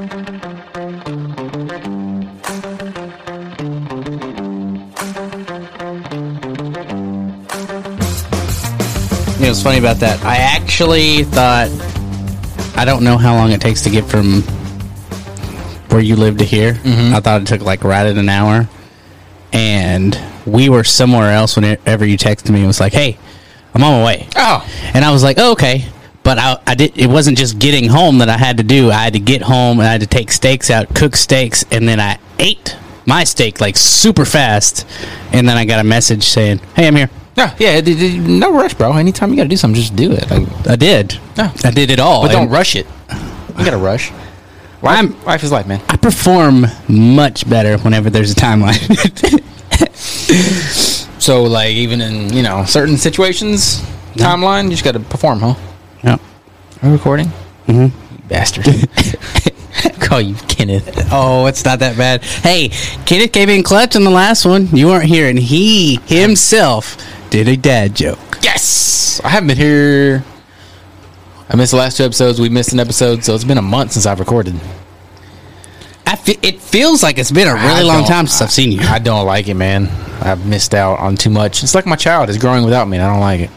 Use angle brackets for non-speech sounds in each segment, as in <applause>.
You know, what's funny about that? I actually thought I don't know how long it takes to get from where you live to here. Mm-hmm. I thought it took like right at an hour, and we were somewhere else whenever you texted me. It was like, "Hey, I'm on my way," Oh, and I was like, oh, "Okay." But I, I did. It wasn't just getting home that I had to do. I had to get home and I had to take steaks out, cook steaks, and then I ate my steak like super fast. And then I got a message saying, "Hey, I'm here." yeah, yeah. No rush, bro. Anytime you got to do something, just do it. Like, I did. Yeah. I did it all. but don't And rush it. You got to rush. Life, I'm- life is life, man. I perform much better whenever there's a timeline. <laughs> So, like, even in you know certain situations, timeline, you just got to perform, huh? Yeah. Are we recording? Mm-hmm. bastard. <laughs> Call you Kenneth. Oh, it's not that bad. Hey, Kenneth came in clutch on the last one. You weren't here, and he himself did a dad joke. Yes, I haven't been here. I missed the last two episodes. We missed an episode, so it's been a month since I've recorded. I fe- it feels like it's been a really I long don't- time since I've seen you. I don't like it, man. I've missed out on too much. It's like my child is growing without me, and I don't like it.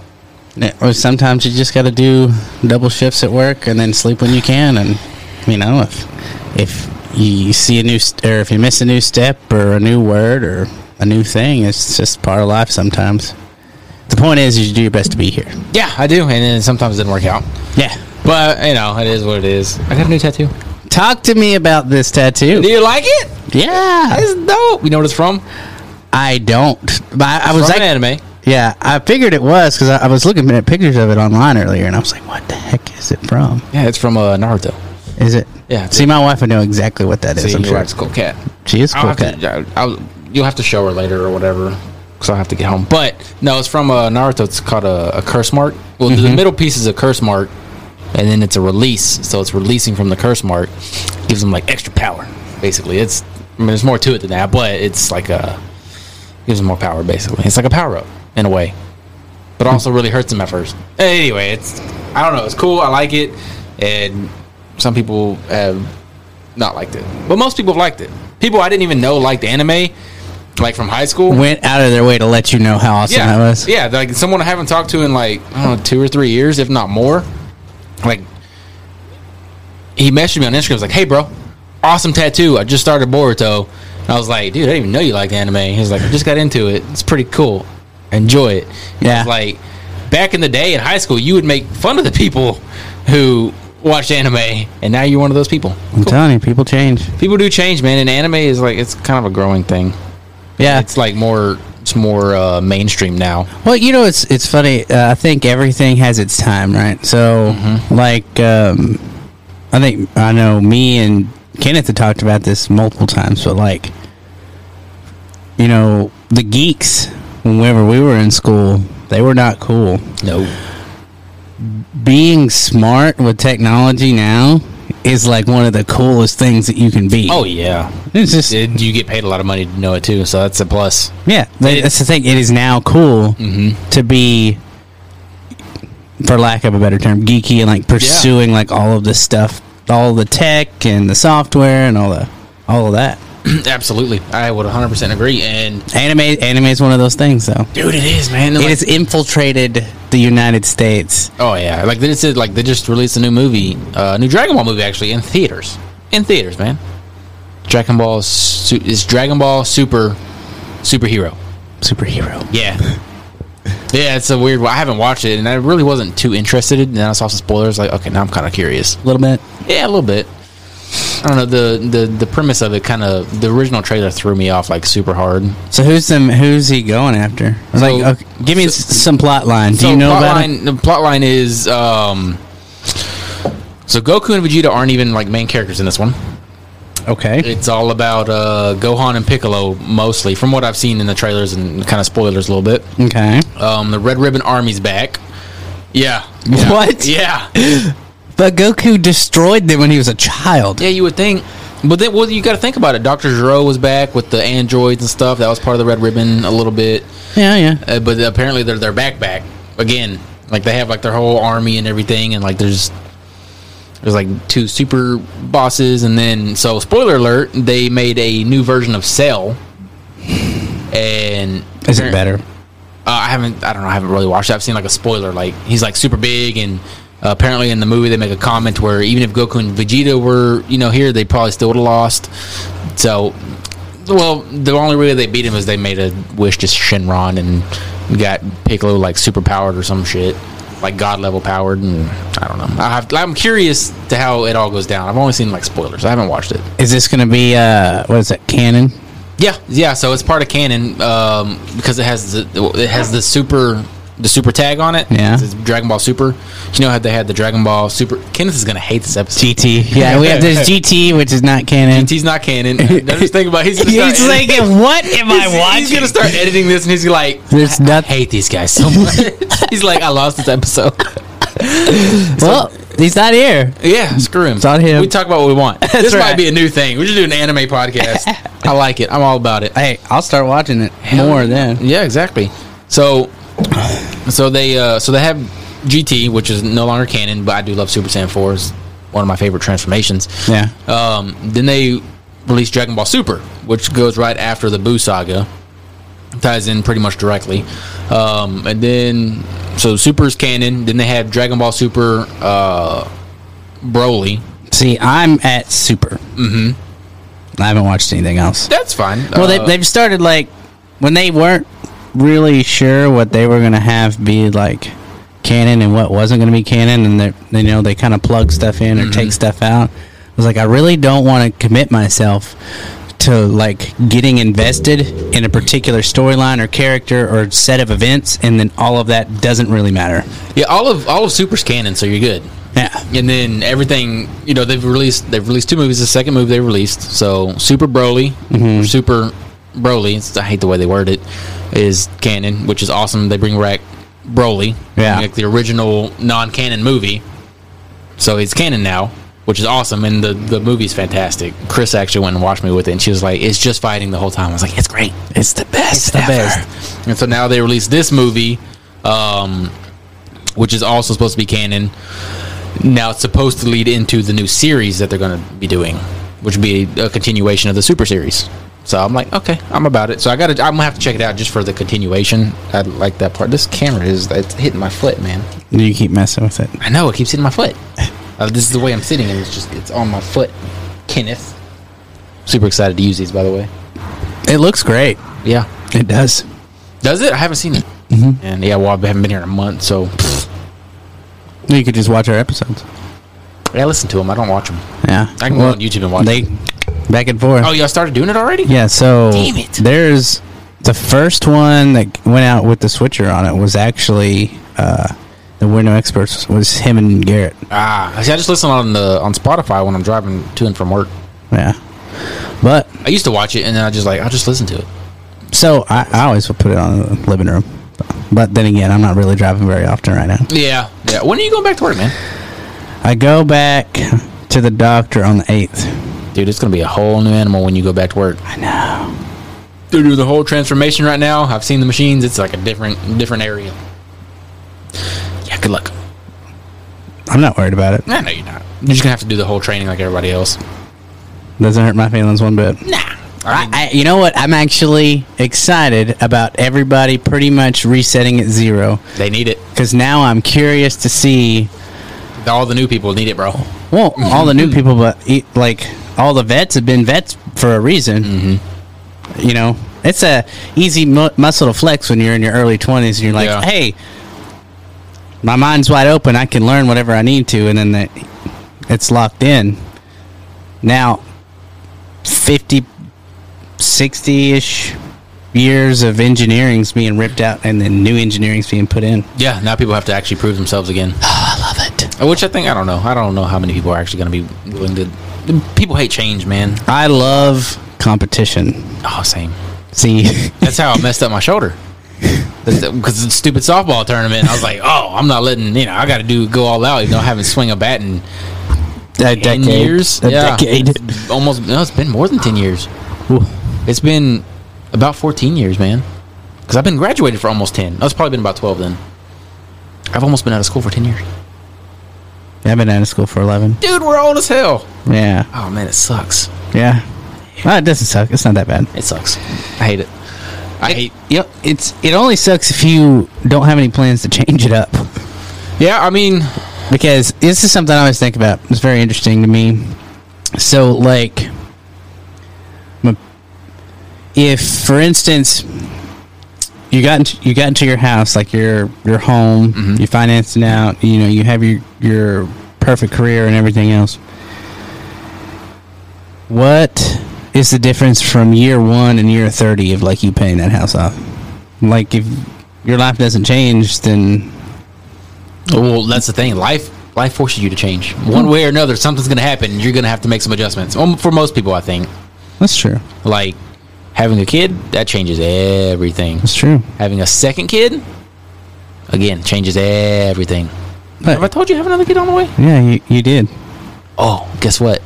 Or sometimes you just got to do double shifts at work and then sleep when you can. And you know, if if you see a new st- or if you miss a new step or a new word or a new thing, it's just part of life. Sometimes. The point is, you do your best to be here. Yeah, I do, and then sometimes it doesn't work out. Yeah. But you know, it is what it is. I got a new tattoo. Talk to me about this tattoo. Do you like it? Yeah. It's dope. You know what it's from? I don't. But I, I was from like, an anime. Yeah, I figured it was because I, I was looking at pictures of it online earlier, and I was like, what the heck is it from? Yeah, it's from uh, Naruto. Is it? Yeah. See, my wife would know exactly what that is. See, I'm sure. a cool cat. She is cool cat. to, I'll, you'll have to show her later or whatever, because I'll have to get home. But no, it's from uh, Naruto. It's called a, a curse mark. Well, the Mm-hmm. middle piece is a curse mark, and then it's a release. So it's releasing from the curse mark, gives them like extra power. Basically, it's I mean, there's more to it than that, but it's like a gives them more power. Basically, it's like a power up in a way, but also really hurts them at first. Anyway, it's I don't know. It's cool. I like it, and some people have not liked it, but most people have liked it. People I didn't even know liked anime, like from high school. Went out of their way to let you know how awesome yeah, that was. yeah, like someone I haven't talked to in like I don't know two or three years, if not more. Like he messaged me on Instagram. Was like, "Hey, bro, awesome tattoo. I just started Boruto." And I was like, "Dude, I didn't even know you liked anime." He was like, "I just got into it. It's pretty cool. Enjoy it." Yeah. like back in the day in high school, you would make fun of the people who watched anime, and now you're one of those people. I'm telling you, people change. People do change, man, and anime is like it's kind of a growing thing. Yeah. It's like more it's more uh, mainstream now. Well, you know, it's it's funny. Uh, I think everything has its time, right? So, Mm-hmm. like, um, I think I know me and Kenneth have talked about this multiple times, but like, you know, the geeks whenever we were in school, they were not cool. No. Being smart with technology now is like one of the coolest things that you can be. Oh yeah. it's just And you get paid a lot of money to know it too, so that's a plus. Yeah, that- that's the thing. It is now cool Mm-hmm. to be, for lack of a better term, geeky and like pursuing like all of this stuff, all the tech and the software and all the all of that. <clears throat> Absolutely, I would 100 percent agree. And Anime, anime is one of those things, though. dude, it is man. It Like- has infiltrated the United States. oh yeah, like they said, like they just released a new movie, uh, new Dragon Ball movie actually in theaters. In theaters, man. Dragon Ball su- is Dragon Ball Super superhero. Superhero. Yeah. <laughs> Yeah, it's a weird. one. I haven't watched it, and I really wasn't too interested. And then I saw some spoilers. Like, okay, now I'm kind of curious. A little bit. Yeah, a little bit. I don't know the the the premise of it. Kind of the original trailer threw me off like super hard. So who's them? Who's he going after? So- like, okay, give me so- some plot line. Do so you know plot about line, it? The plot line is um. So Goku and Vegeta aren't even like main characters in this one. Okay. It's all about uh, Gohan and Piccolo mostly, from what I've seen in the trailers and kind of spoilers a little bit. Okay. Um, the Red Ribbon Army's back. Yeah. yeah. <laughs> What? Yeah. <laughs> But Goku destroyed them when he was a child. Yeah, you would think. But then, well, you got to think about it. Doctor Gero was back with the androids and stuff. That was part of the Red Ribbon a little bit. Yeah, yeah. Uh, but apparently, they're they're back back again. Like they have like their whole army and everything, and like there's There's like two super bosses, and then so spoiler alert, they made a new version of Cell. And Is it better? Uh, I haven't. I don't know. I haven't really watched. it. I've seen like a spoiler. Like he's like super big, and uh, apparently in the movie they make a comment where even if Goku and Vegeta were you know here, they probably still would have lost. So, well, the only way they beat him is they made a wish to Shenron and got Piccolo like super powered or some shit, like god level powered. And I don't know. I have, I'm curious to how it all goes down. I've only seen like spoilers. I haven't watched it. Is this going to be uh, what is it? Canon? Yeah, yeah. So it's part of canon um, because it has the it has the super the super tag on it. Yeah. it's Dragon Ball Super. You know how they had the Dragon Ball Super. Kenneth is gonna hate this episode. GT. Yeah, we have this <laughs> GT, which is not canon. GT's not canon. I'm just thinking about he's gonna <laughs> start. He's like, what am I <laughs> he's, watching? he's gonna start editing this, and he's like, There's nothing- hate these guys so much. he's like, I lost this episode. well, he's not here. Yeah, screw him. It's on him. We talk about what we want. this might be a new thing. We should do an anime podcast. I like it. I'm all about it. Hey, I'll start watching it more then. Yeah, exactly. So, so they uh, so they have GT, which is no longer canon, but I do love Super Saiyan 4. It's one of my favorite transformations. Yeah. Um, then they released Dragon Ball Super, which goes right after the Buu saga. Ties in pretty much directly. Um, and then, so Super's canon. Then they have Dragon Ball Super uh, Broly. See, I'm at Super. Mm-hmm. I haven't watched anything else. That's fine. Well, they, Uh, they've started like when they weren't really sure what they were gonna have be like canon and what wasn't gonna be canon, and they you know they kind of plug stuff in or take stuff out. I was like, I really don't want to commit myself to like getting invested in a particular storyline or character or set of events, and then all of that doesn't really matter. yeah, all of all of Super's canon, so you're good. Yeah. and then everything you know they've released they've released two movies the second movie they released so super broly Mm-hmm. or super broly i hate the way they word it is canon which is awesome they bring back broly Yeah. like the original non-canon movie so it's canon now which is awesome and the the movie's fantastic chris actually went and watched me with it and she was like it's just fighting the whole time i was like it's great It's the best. it's the best. And so now they released this movie, um, which is also supposed to be canon. Now it's supposed to lead into the new series that they're going to be doing, which would be a continuation of the Super Series. So I'm like, okay, I'm about it. So I got to, I'm gonna have to check it out just for the continuation. I like that part. This camera is it's hitting my foot, man. You keep messing with it. I know it keeps hitting my foot. Uh, this is the way I'm sitting, and it's just it's on my foot. Kenneth, super excited to use these, by the way. It looks great. Yeah, It does. does it? I haven't seen it. Mm-hmm. And yeah, well, I haven't been here in a month, so You could just watch our episodes. I listen to them. I don't watch them. Yeah. I can go on YouTube and watch They back and forth. Oh, y'all started doing it already? Yeah, so Damn it. there's the first one that went out with the switcher on it was actually uh, the We're No Experts was him and Garrett. Ah, see, I just listen on the on Spotify when I'm driving to and from work. Yeah, but I used to watch it, and then I just like I'll just listen to it. so I, I always would put it on the living room. But then again, I'm not really driving very often right now. Yeah, yeah. When are you going back to work, man? I go back to the doctor on the eighth. Dude, it's gonna be a whole new animal when you go back to work. I know. They're doing the whole transformation right now. I've seen the machines. It's like a different different area. Yeah, good luck. I'm not worried about it. Nah, no, you're not. You're just gonna have to do the whole training like everybody else. Doesn't hurt my feelings one bit. Nah. I mean, I, you know what? I'm actually excited about everybody pretty much resetting at zero they need it. because now I'm curious to see All the new people need it, bro. well all the new people, but like all the vets have been vets for a reason. Mm-hmm. You know, it's a easy mu- muscle to flex when you're in your early 20s and you're like, Yeah. hey, my mind's wide open. I can learn whatever I need to, and then that it's locked in. Now, 50, 60 ish years of engineering's being ripped out, and then new engineering's being put in. Yeah, now people have to actually prove themselves again. <sighs> It. Uh, which I think I don't know. I don't know how many people are actually going to be willing to. People hate change, man. I love competition. Oh, same. See, <laughs> That's how I messed up my shoulder. Because it's a stupid softball tournament. I was like, oh, I'm not letting you know. I got to do go all out, even though I haven't swing a bat in a decade. years. A yeah, decade. Almost. No, it's been more than ten years. Ooh. It's been about 14 years, man. Because I've been graduated for almost 10. That's probably been about 12 then. I've almost been out of school for 10 years. I've been out of school for 11. Dude, we're old as hell. Yeah. Oh man, it sucks. Yeah. Well, it doesn't suck. It's not that bad. It sucks. I hate it. I It, hate. you know, it's it only sucks if you don't have any plans to change it up. Yeah, I mean, because this is something I always think about. It's very interesting to me. So, like, if, for instance, you got into, you got into your house, like your your home, you financed it out, you know, you have your your perfect career and everything else. What is the difference from year one and year thirty of like you paying that house off? Like, if your life doesn't change, then well, that's the thing. Life life forces you to change one way or another. Something's gonna happen. You're gonna have to make some adjustments. Um, for most people, I think, that's true. like having a kid, that changes everything. That's true. Having a second kid, again, changes everything. But- Have I told you I have another kid on the way? Yeah, you, you did. Oh, guess what?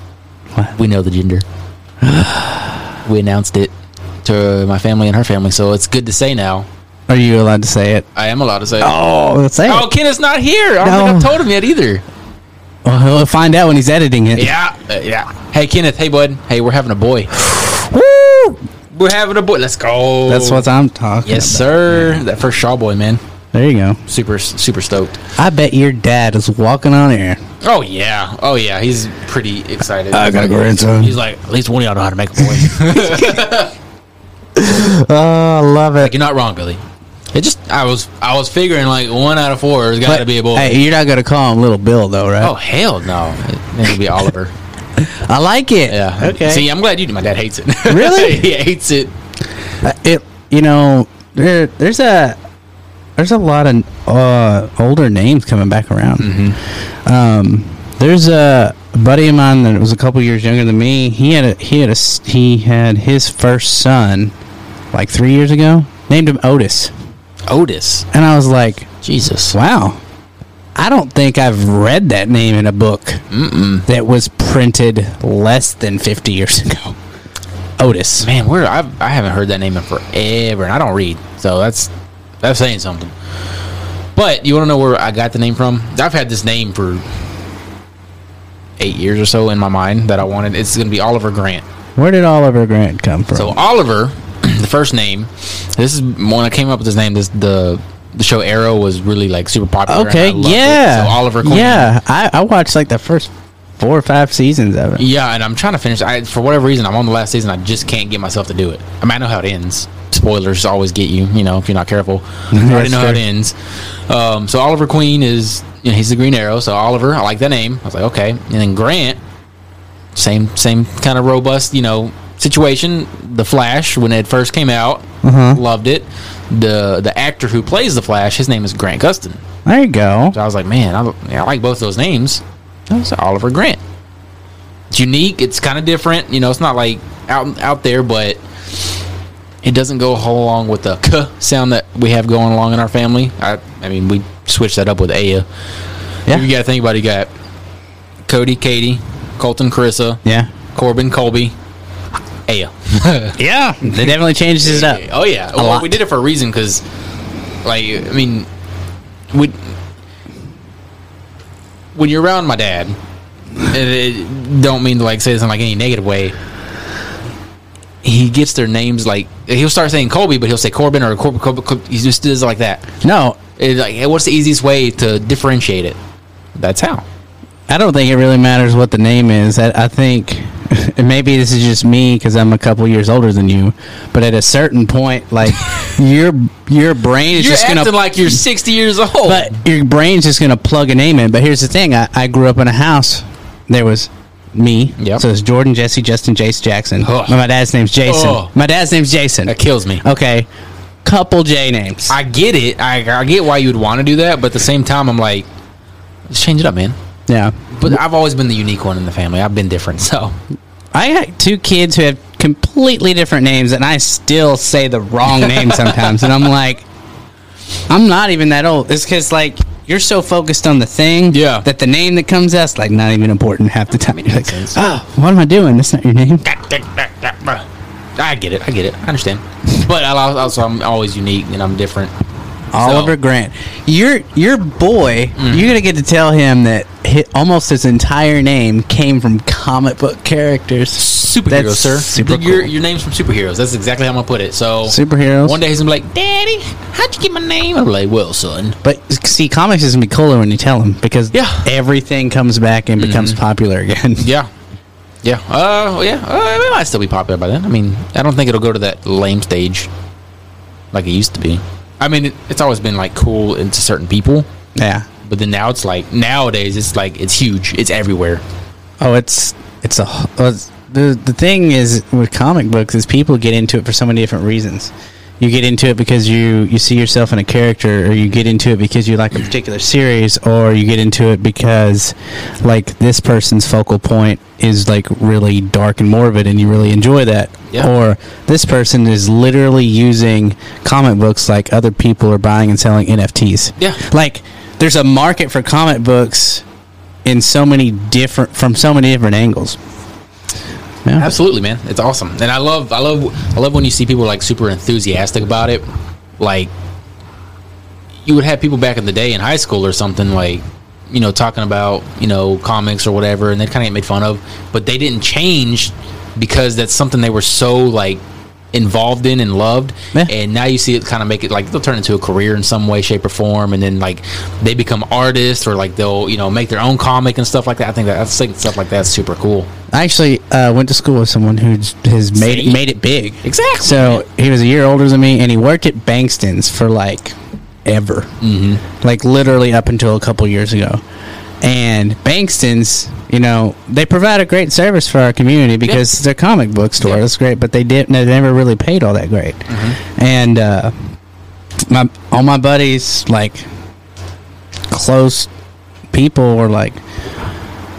What? We know the gender. <gasps> we announced it to my family and her family, so it's good to say now. Are you allowed to say it? I am allowed to say. Oh, let's say Oh, it. Kenneth's not here. I don't No. think I've told him yet either. Well, he'll find out when he's editing it. Yeah, uh, yeah. Hey, Kenneth. Hey, bud. Hey, we're having a boy. Woo! We're having a boy. Let's go. That's what I'm talking Yes, about. sir. That first Shaw boy, man. There you go. Super, super stoked. I bet your dad is walking on air. Oh yeah. Oh yeah. He's pretty excited. I got a grandson. He's like, at least one of y'all know how to make a boy. <laughs> Oh, I love it. You're not wrong, Billy. It just I was I was figuring like one out of four has got to be a boy. Hey, you're not gonna call him Little Bill, though, right? oh hell no! It needs to be Oliver. I like it. Yeah. Okay. See, I'm glad you. Do. My dad hates it. <laughs> Really? <laughs> he hates it. Uh, it. You know, there, there's a there's a lot of uh, older names coming back around. Mm-hmm. Um, there's a buddy of mine that was a couple years younger than me. He had a he had a, he had his first son like three years ago. Named him Otis, Otis. and I was like, Jesus. wow. I don't think I've read that name in a book Mm-mm. that was printed less than 50 years ago. Otis. Man, where I've, I haven't heard that name in forever, and I don't read, so that's that's saying something. But you want to know where I got the name from? I've had this name for eight years or so in my mind that I wanted. It's going to be Oliver Grant. Where did Oliver Grant come from? So Oliver, <clears throat> the first name. This is when I came up with this name. This the the show Arrow was really like super popular. okay, I loved it. yeah. So Oliver Queen. Yeah, I, I watched like the first four or five seasons of it. Yeah, and I'm trying to finish. I, for whatever reason, I'm on the last season. I just can't get myself to do it. I mean, I know how it ends. Spoilers always get you, you know, if you're not careful. <laughs> I already know how it ends. Um, so Oliver Queen is, you know, he's the Green Arrow. So Oliver, I like that name. I was like, okay. And then Grant, same same kind of robust, you know, situation. The Flash when it first came out, Uh-huh. loved it. The the actor who plays the Flash, his name is Grant Gustin. There you go. So I was like, man, I, I like both those names. Like, Oliver Grant. It's unique. It's kind of different. You know, it's not like out out there, but it doesn't go whole along with the k sound that we have going along in our family. I, I mean, we switched that up with Aya. Yeah. You got to think about it. You got Cody, Katie, Colton, Carissa, Yeah. Corbin, Colby, Aya. <laughs> Yeah. They definitely changed it up. Oh yeah, well, lot. we did it for a reason because, like, I mean, we when you're around my dad, and it, don't mean to like say this in like any negative way. He gets their names like he'll start saying Colby, but he'll say Corbin or Corbin. Corbin, Corbin he just does it like that. No, It's like, what's the easiest way to differentiate it? That's how. I don't think it really matters what the name is. I, I think, <laughs> maybe this is just me because I'm a couple years older than you, but at a certain point, like <laughs> your your brain is You're just acting gonna, like you're <laughs> 60 years old. but your brain's just gonna plug a name in. But here's the thing: I, I grew up in a house. There was me. Yep. So it's Jordan, Jesse, Justin, Jace, Jackson. Ugh. My dad's name's Jason. Ugh. My dad's name's Jason. that kills me. Okay, couple J names. I get it. I, I get why you would want to do that, but at the same time, I'm like, just change it up, man. Yeah. But I've always been the unique one in the family. I've been different, so I got two kids who have completely different names, and I still say the wrong name sometimes. And I'm like, I'm not even that old. It's because like you're so focused on the thing, Yeah. that the name that comes out's like not even important half the time. You're like, sense. oh, what am I doing? That's not your name. I get it. I get it. I understand. But I also, I'm always unique and I'm different. Oliver Grant, your your boy, Mm. you're gonna get to tell him that his almost his entire name came from comic book characters. Superheroes, That's sir. super your, cool. your name's from superheroes. That's exactly how I'm gonna put it. So Superheroes. One day he's gonna be like, "Daddy, how'd you get my name?" I'm like, "Well, son, But see, comics is gonna be cooler when you tell him because Yeah. Mm-hmm. everything comes back and becomes popular again. <laughs> yeah, yeah, uh, yeah, uh, it might still be popular by then. I mean, I don't think it'll go to that lame stage like it used to be. I mean, it, it's always been like cool into certain people, Yeah. but then now it's like nowadays it's like it's huge. It's everywhere. Oh, it's it's a the the thing is with comic books is people get into it for so many different reasons. You get into it because you you see yourself in a character, or you get into it because you like a particular series, or you get into it because like this person's focal point is like really dark and morbid, and you really enjoy that. Yeah. Or this person is literally using comic books like other people are buying and selling NFTs. Yeah. Like there's a market for comic books in so many different from so many different angles. Yeah. Absolutely, man. It's awesome, and I love, I love, I love when you see people like super enthusiastic about it. Like you would have people back in the day in high school or something like, you know, talking about you know comics or whatever, and they kind of get made fun of, but they didn't change because that's something they were so like involved in and loved Yeah. and now you see it kind of make it like they'll turn into a career in some way shape or form and then like they become artists or like they'll you know make their own comic and stuff like that i think that i think stuff like that's super cool I actually uh, went to school with someone who has made See? it, made it big. Exactly, So he was a year older than me, and he worked at Bankston's for like ever, mm-hmm. like literally up until a couple years ago. And Bankston's, you know, they provide a great service for our community because they're a comic book store. Yeah. That's great, but they didn't. They never really paid all that great. And uh, my all my buddies, like close people, were like,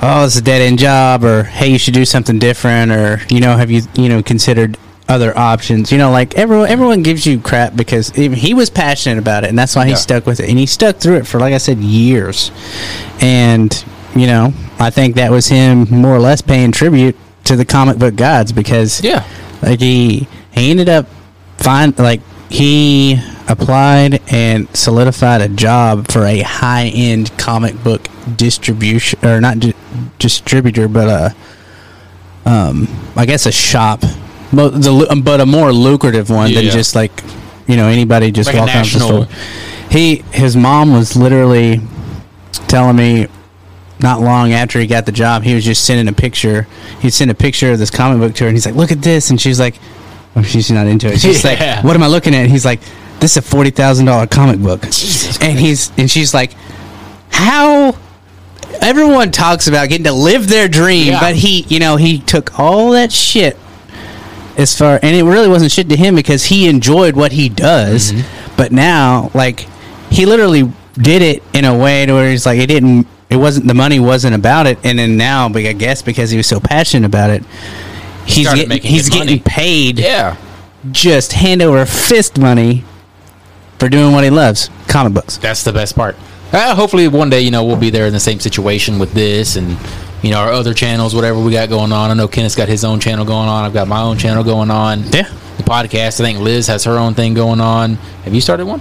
oh, it's a dead end job, or hey, you should do something different, or you know, have you you know considered other options? You know, like everyone everyone gives you crap because he he was passionate about it, and that's why he Yeah. stuck with it, and he stuck through it for like I said years, and you know, I think that was him more or less paying tribute to the comic book gods because yeah like he he ended up find like he applied and solidified a job for a high end comic book distribution or not di- distributor but a um I guess a shop Mo- the um, but a more lucrative one than just like you know anybody just Like walking out the store. He his mom was literally telling me not long after he got the job, he was just sending a picture. He'd send a picture of this comic book to her, and he's like, "Look at this," and she's like, well, "She's not into it." She's Yeah. like, "What am I looking at?" He's like, "This is a forty thousand dollar comic book," Jesus and he's and she's like, "How?" Everyone talks about getting to live their dream, Yeah. but he, you know, he took all that shit as far and it really wasn't shit to him because he enjoyed what he does Mm-hmm. but now like he literally did it in a way to where he's like it didn't it wasn't the money wasn't about it and then now but i guess because he was so passionate about it he's getting he's getting money. paid yeah just hand over fist money for doing what he loves comic books That's the best part. Uh, hopefully, one day, you know, we'll be there in the same situation with this and, you know, our other channels, whatever we got going on. I know Kenneth's got his own channel going on. I've got my own channel going on. yeah The podcast, I think Liz has her own thing going on. Have you started one?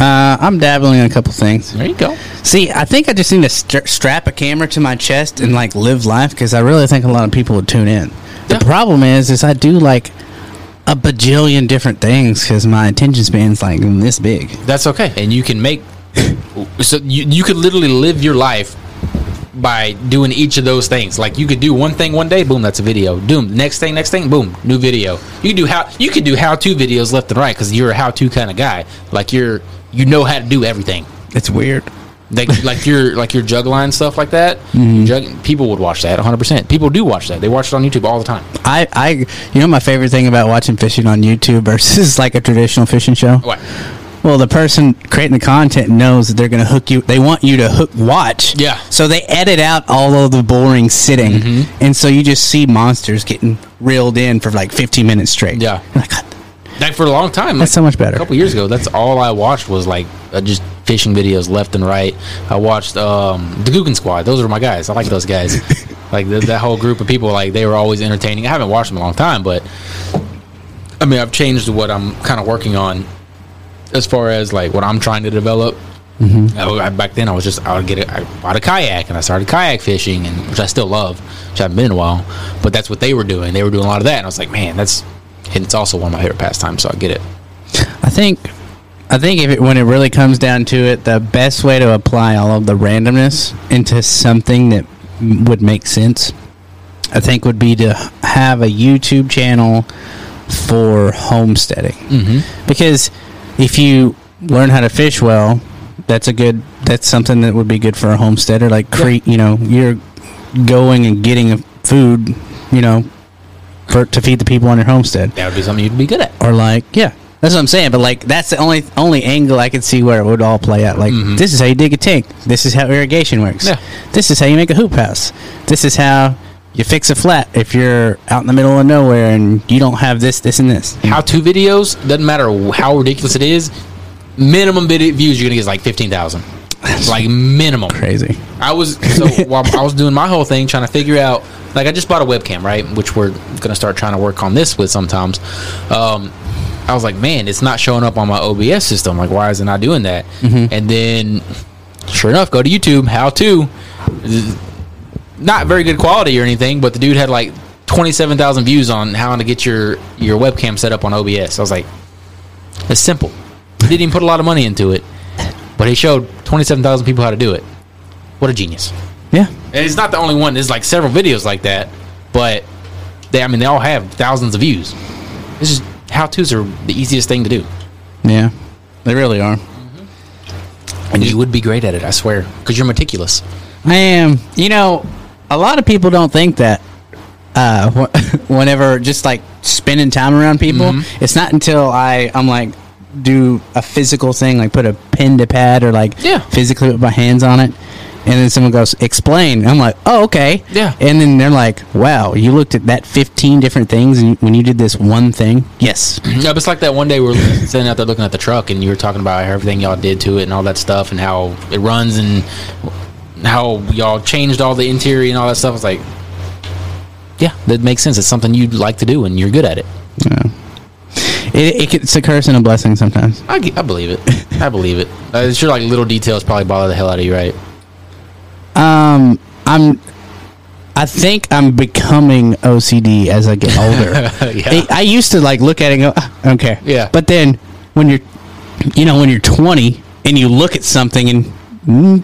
uh, i'm dabbling in a couple things There you go. See, I think I just need to stra- strap a camera to my chest and like live life because I really think a lot of people would tune in. The Yeah. problem is, is I do like a bajillion different things because my attention span's like this big. That's okay. And you can make, <laughs> so you, you could literally live your life by doing each of those things. Like you could do one thing one day, boom, that's a video. Doom, next thing, next thing, boom, new video. You do how you could do how to videos left and right because you're a how to kind of guy. Like you're you know how to do everything. It's weird. Like like your like your jug line stuff like that. Mm-hmm. Jug, people would watch that 100. percent People do watch that. They watch it on YouTube all the time. I, I, you know, my favorite thing about watching fishing on YouTube versus <laughs> like a traditional fishing show. What? Well, the person creating the content knows that they're going to hook you. They want you to hook watch. Yeah. So they edit out all of the boring sitting, and so you just see monsters getting reeled in for like 15 minutes straight. Yeah. Like, Like for a long time. That's like, so much better. A couple years ago, that's all I watched was like uh, just fishing videos left and right. I watched um, the Googan Squad. Those are my guys. I like those guys. <laughs> like th- that whole group of people. Like they were always entertaining. I haven't watched them in a long time, but I mean, I've changed what I'm kind of working on as far as like what I'm trying to develop. I- I- back then, I was just I would get a, I bought a kayak and I started kayak fishing, and which I still love, which I haven't been in a while. But that's what they were doing. They were doing a lot of that, and I was like, man, that's and it's also one of my favorite pastimes. So I get it. I think, I think if it, when it really comes down to it, the best way to apply all of the randomness into something that would make sense, I think, would be to have a YouTube channel for homesteading. Mm-hmm. Because if you learn how to fish well, that's a good. That's something that would be good for a homesteader. Like create, you know, you're going and getting food, you know, for to feed the people on your homestead That would be something you'd be good at. or like yeah that's what i'm saying but like that's the only only angle i can see where it would all play out like Mhm. this is how you dig a tank this is how irrigation works Yeah. this is how you make a hoop house this is how you fix a flat if you're out in the middle of nowhere and you don't have this this and this How to videos doesn't matter how ridiculous it is. Minimum video views you're gonna get is like fifteen thousand. Like minimum. crazy I was so <laughs> while I was doing my whole thing, trying to figure out. Like I just bought a webcam, right? Which we're gonna start trying to work on this with sometimes. Um, I was like, man, it's not showing up on my OBS system. Like, why is it not doing that? And then, sure enough, go to YouTube. How to? Not very good quality or anything, but the dude had like twenty seven thousand views on how to get your your webcam set up on OBS. I was like, it's simple. He didn't even put a lot of money into it, but he showed twenty seven thousand people how to do it. What a genius! yeah And it's not the only one. There's like several videos like that, but they, I mean, they all have thousands of views. This is how tos are the easiest thing to do, yeah they really are and you would be great at it. I swear, because you're meticulous. i am you know a lot of people don't think that uh, <laughs> whenever just like spending time around people, Mhm. it's not until I I'm like do a physical thing, like put a pen to pad or like Yeah. physically put my hands on it, and then someone goes explain. I'm like, oh okay, Yeah. and then they're like, wow, you looked at that 15 different things, and when you did this one thing, yes, Yeah, but it's like that one day we were <laughs> sitting out there looking at the truck, and you were talking about everything y'all did to it and all that stuff, and how it runs, and how y'all changed all the interior and all that stuff. It's like, yeah, that makes sense. It's something you'd like to do, and you're good at it. yeah. It, it, it's a curse and a blessing sometimes. I, I believe it. I believe it. Uh, it's sure like little details probably bother the hell out of you, right? Um, I'm. I think I'm becoming OCD as I get older. <laughs> Yeah. I, I used to like look at it and go, "Ah, I don't care. Yeah. But then when you're, you know, when you're 20 and you look at something and mm,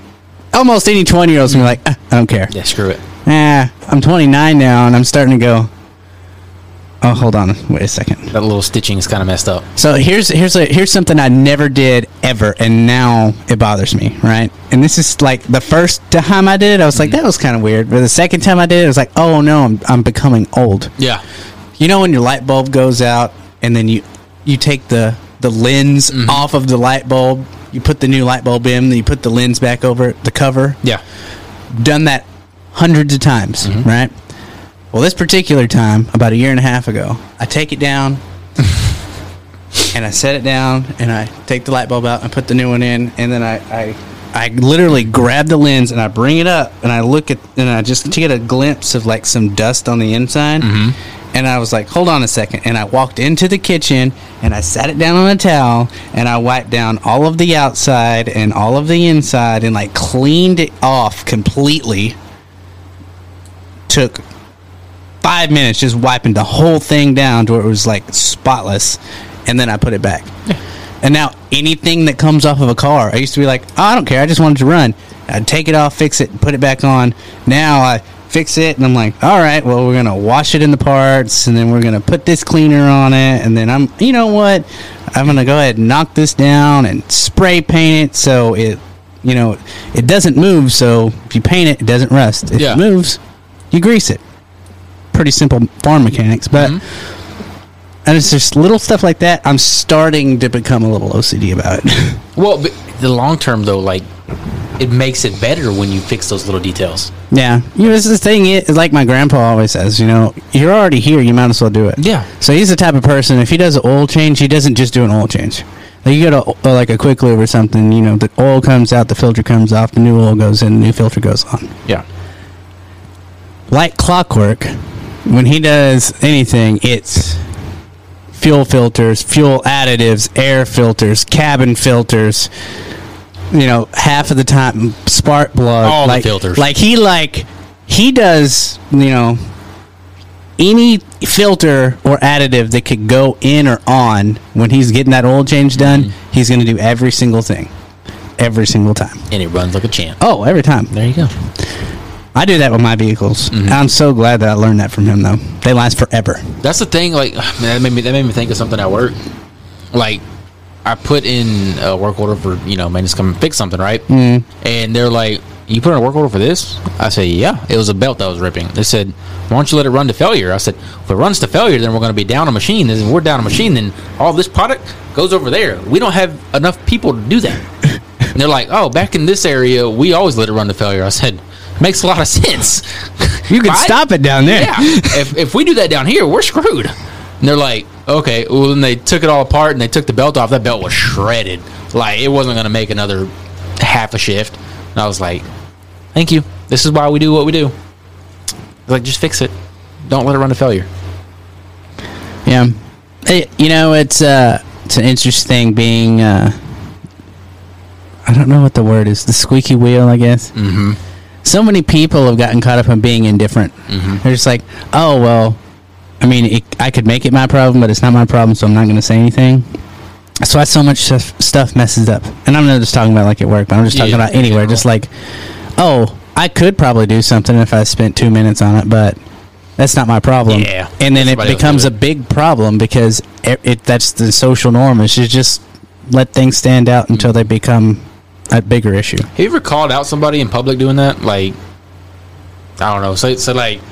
almost any 20 year old's gonna be like, "Ah, I don't care. Yeah, screw it. Ah, I'm 29 now and I'm starting to go. Oh, hold on. Wait a second. That little stitching is kind of messed up. So here's here's a here's something I never did ever, and now it bothers me, right? And this is like the first time I did it, I was like, that was kind of weird. But the second time I did it, I was like, oh no, I'm I'm becoming old. Yeah. You know when your light bulb goes out, and then you you take the the lens mm-hmm. off of the light bulb, you put the new light bulb in, then you put the lens back over it, the cover. Yeah. Done that hundreds of times, mm-hmm. right? Well, this particular time, about a year and a half ago, I take it down <laughs> and I set it down and I take the light bulb out and put the new one in and then I, I I literally grab the lens and I bring it up and I look at and I just get a glimpse of like some dust on the inside mm-hmm. And I was like hold on a second and I walked into the kitchen and I sat it down on a towel and I wiped down all of the outside and all of the inside and like cleaned it off completely took five minutes just wiping the whole thing down to where it was like spotless, and then I put it back. And now anything that comes off of a car, I used to be like, oh, I don't care, I just wanted to run. I'd take it off, fix it, put it back on. Now I fix it, and I'm like, all right, well, we're gonna wash it in the parts, and then we're gonna put this cleaner on it, and then I'm, you know what, I'm gonna go ahead and knock this down and spray paint it so it, you know, it doesn't move. So if you paint it, it doesn't rust. If Yeah. it moves, you grease it pretty simple farm mechanics, but mm-hmm. and it's just little stuff like that. I'm starting to become a little OCD about it. <laughs> Well, but the long term though, like it makes it better when you fix those little details. yeah, you know, this is the thing. Is, like my grandpa always says, you know, you're already here. You might as well do it. Yeah. So he's the type of person. If he does an oil change, he doesn't just do an oil change. Like you go to uh, like a quick lube or something. You know, the oil comes out, the filter comes off, the new oil goes in, the new filter goes on. Yeah. like clockwork, when he does anything, it's fuel filters, fuel additives, air filters, cabin filters, you know, half of the time spark plug. All the filters. Like he like he does, you know, any filter or additive that could go in or on when he's getting that oil change done, Mm-hmm. he's going to do every single thing, every single time. and it runs like a champ. Oh, every time. There you go. I do that with my vehicles. Mm-hmm. I'm so glad that I learned that from him, though. They last forever. That's the thing. Like, <sighs> man, that made me that made me think of something at work. Like, I put in a work order for you know maintenance come and fix something, right? Mm. And they're like, "You put in a work order for this?" I say, "Yeah." It was a belt that was ripping. They said, "Why don't you let it run to failure?" I said, "If it runs to failure, then we're going to be down a machine. And if we're down a machine, then all this product goes over there. We don't have enough people to do that." <laughs> and they're like, "Oh, back in this area, we always let it run to failure." I said, "Makes a lot of sense." You can <laughs> Right? stop it down there. Yeah. if, if we do that down here, we're screwed. And they're like, okay. Well, then they took it all apart and they took the belt off. That belt was shredded. Like, it wasn't going to make another half a shift. And I was like, thank you. This is why we do what we do. Like, just fix it. Don't let it run to failure. Yeah. It, you know, it's uh it's an interesting being uh I don't know what the word is. The squeaky wheel, I guess. Mm-hmm. So many people have gotten caught up in being indifferent. Mm-hmm. They're just like, oh well, I mean, it, I could make it my problem, but it's not my problem, so I'm not going to say anything. That's why so much stuff, stuff messes up. And I'm not just talking about like at work, but I'm just talking Yeah, about anywhere. Just like, oh, I could probably do something if I spent two minutes on it, but that's not my problem. Yeah, and then it becomes a big problem because it, it that's the social norm. Is you just let things stand out until they become a bigger issue. Have you ever called out somebody in public doing that? Like, I don't know. So, so like,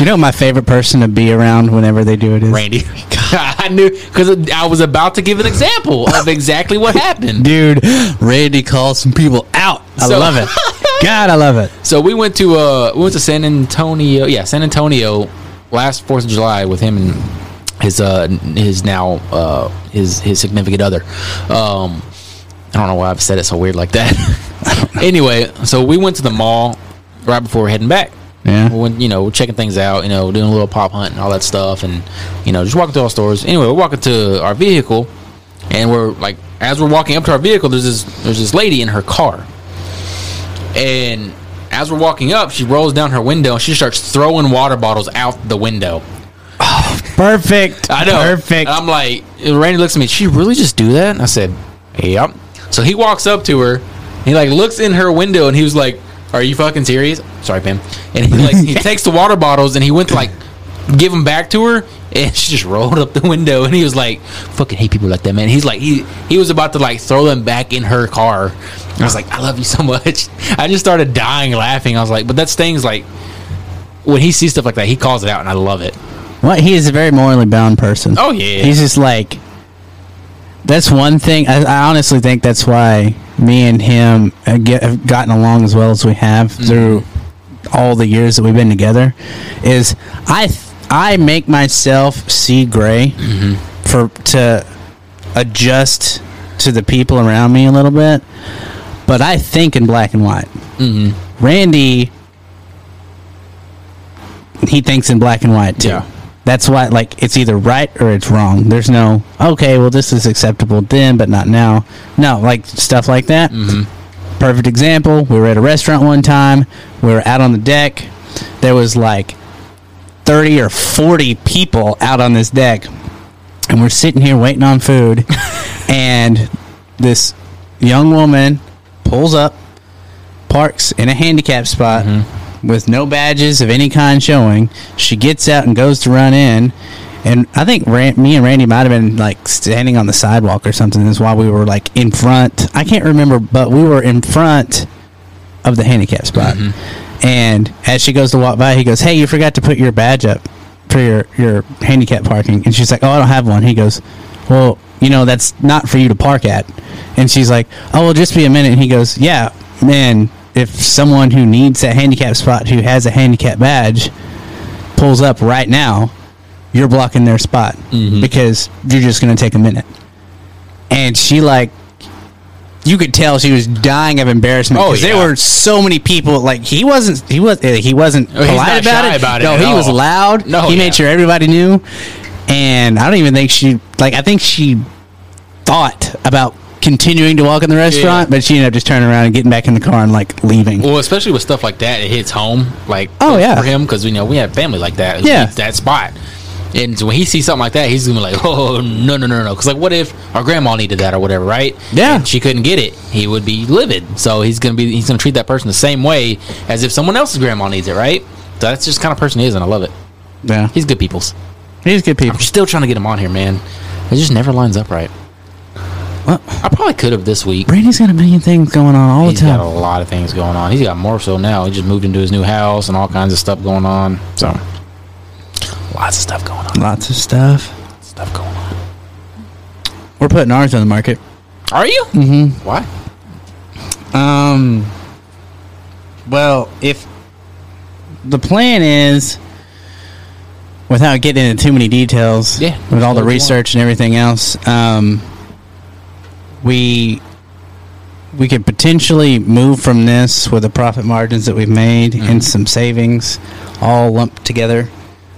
You know, my favorite person to be around whenever they do it is Randy. <laughs> I knew because I was about to give an example of exactly what happened. dude. Randy calls some people out. I So- love it. <laughs> God, I love it. So we went to uh we went to San Antonio, yeah, San Antonio last Fourth of July with him and his uh his now uh his his significant other. Um, I don't know why I've said it so weird like that. <laughs> anyway, so we went to the mall right before we're heading back. Yeah. We went, you know, we're checking things out, you know, doing a little pop hunt and all that stuff, and you know, just walking through all stores. Anyway, we're walking to our vehicle, and we're like, as we're walking up to our vehicle, there's this there's this lady in her car, and as we're walking up, she rolls down her window and she starts throwing water bottles out the window. <sighs> Perfect. I know. Perfect. And I'm like, Randy looks at me. She really just do that? And I said, Yep. So he walks up to her. He like looks in her window and he was like, Are you fucking serious? Sorry, Pam. And he like he <laughs> takes the water bottles and he went to like give them back to her. And she just rolled up the window and he was like, "Fucking hate people like that, man." He's like, he he was about to like throw them back in her car. I was like, "I love you so much." <laughs> I just started dying laughing. I was like, "But that's things like when he sees stuff like that, he calls it out, and I love it." What he is a very morally bound person. Oh, yeah. he's just like. That's one thing. I, I honestly think that's why me and him have, get, have gotten along as well as we have Mm-hmm. through all the years that we've been together. Is I I make myself see gray Mm-hmm. for to adjust to the people around me a little bit, but I think in black and white. Mm-hmm. Randy, he thinks in black and white too. Yeah. That's why, like, it's either right or it's wrong. There's no, okay, well, this is acceptable then, but not now. No, like, stuff like that. Mm-hmm. Perfect example. We were at a restaurant one time. We were out on the deck. There was like 30 or 40 people out on this deck. And we're sitting here waiting on food. <laughs> and this young woman pulls up, parks in a handicap spot with no badges of any kind showing. She gets out and goes to run in. And I think Ran- me and Randy might have been like standing on the sidewalk or something. That's why we were like in front. I can't remember, but we were in front of the handicap spot. Mm-hmm. And as she goes to walk by, he goes, "Hey, you forgot to put your badge up for your your handicap parking." And she's like, "Oh, I don't have one." He goes, "Well, you know that's not for you to park at." And she's like, "Oh, well, just be a minute." And he goes, "Yeah, man. If someone who needs a handicap spot who has a handicap badge pulls up right now, you're blocking their spot because you're just going to take a minute." And she like you could tell she was dying of embarrassment Oh, because there were so many people. Like he wasn't, he was, uh, he wasn't Oh, polite about it. about it no, he was loud. No, he yeah. made sure everybody knew. And I don't even think she like. I think she thought about continuing to walk in the restaurant, but she ended up just turning around and getting back in the car and like leaving. Well, especially with stuff like that, it hits home. Like, Oh, yeah. for him because you know we have family like that. Yeah. that spot. And when he sees something like that, he's gonna be like, <laughs> "Oh no, no, no, no!" Because like, what if our grandma needed that or whatever, right? Yeah. and she couldn't get it. He would be livid. So he's gonna be he's gonna treat that person the same way as if someone else's grandma needs it, right? So that's just kind of person he is, and I love it. Yeah, He's good people's. he's good people. I'm still trying to get him on here, man. It just never lines up right. Well, I probably could have this week. Brandy's got a million things going on all the time. He's got a lot of things going on. He's got more so now. He just moved into his new house and all kinds of stuff going on. So lots of stuff going on. Lots of stuff. Stuff going on. We're putting ours on the market. Are you? Mm-hmm. Why? Um. Well, if the plan is, without getting into too many details, Yeah, with all the whatever you want. research and everything else, um, we we could potentially move from this with the profit margins that we've made Mm-hmm. and some savings, all lumped together,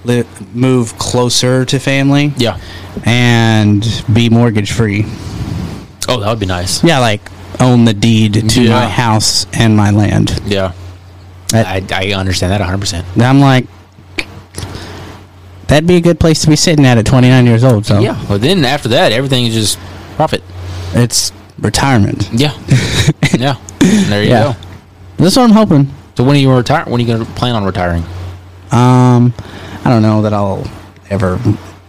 li- move closer to family, Yeah. and be mortgage free. Oh, that would be nice. Yeah, like own the deed to Yeah. my house and my land. Yeah. I, I understand that 100%. I'm like, that'd be a good place to be sitting at at 29 years old. So Yeah. But then after that, everything is just profit. It's retirement. Yeah. <laughs> yeah. There you Yeah. go. That's what I'm hoping. So when are you retire? When are you going to plan on retiring? Um, I don't know that I'll ever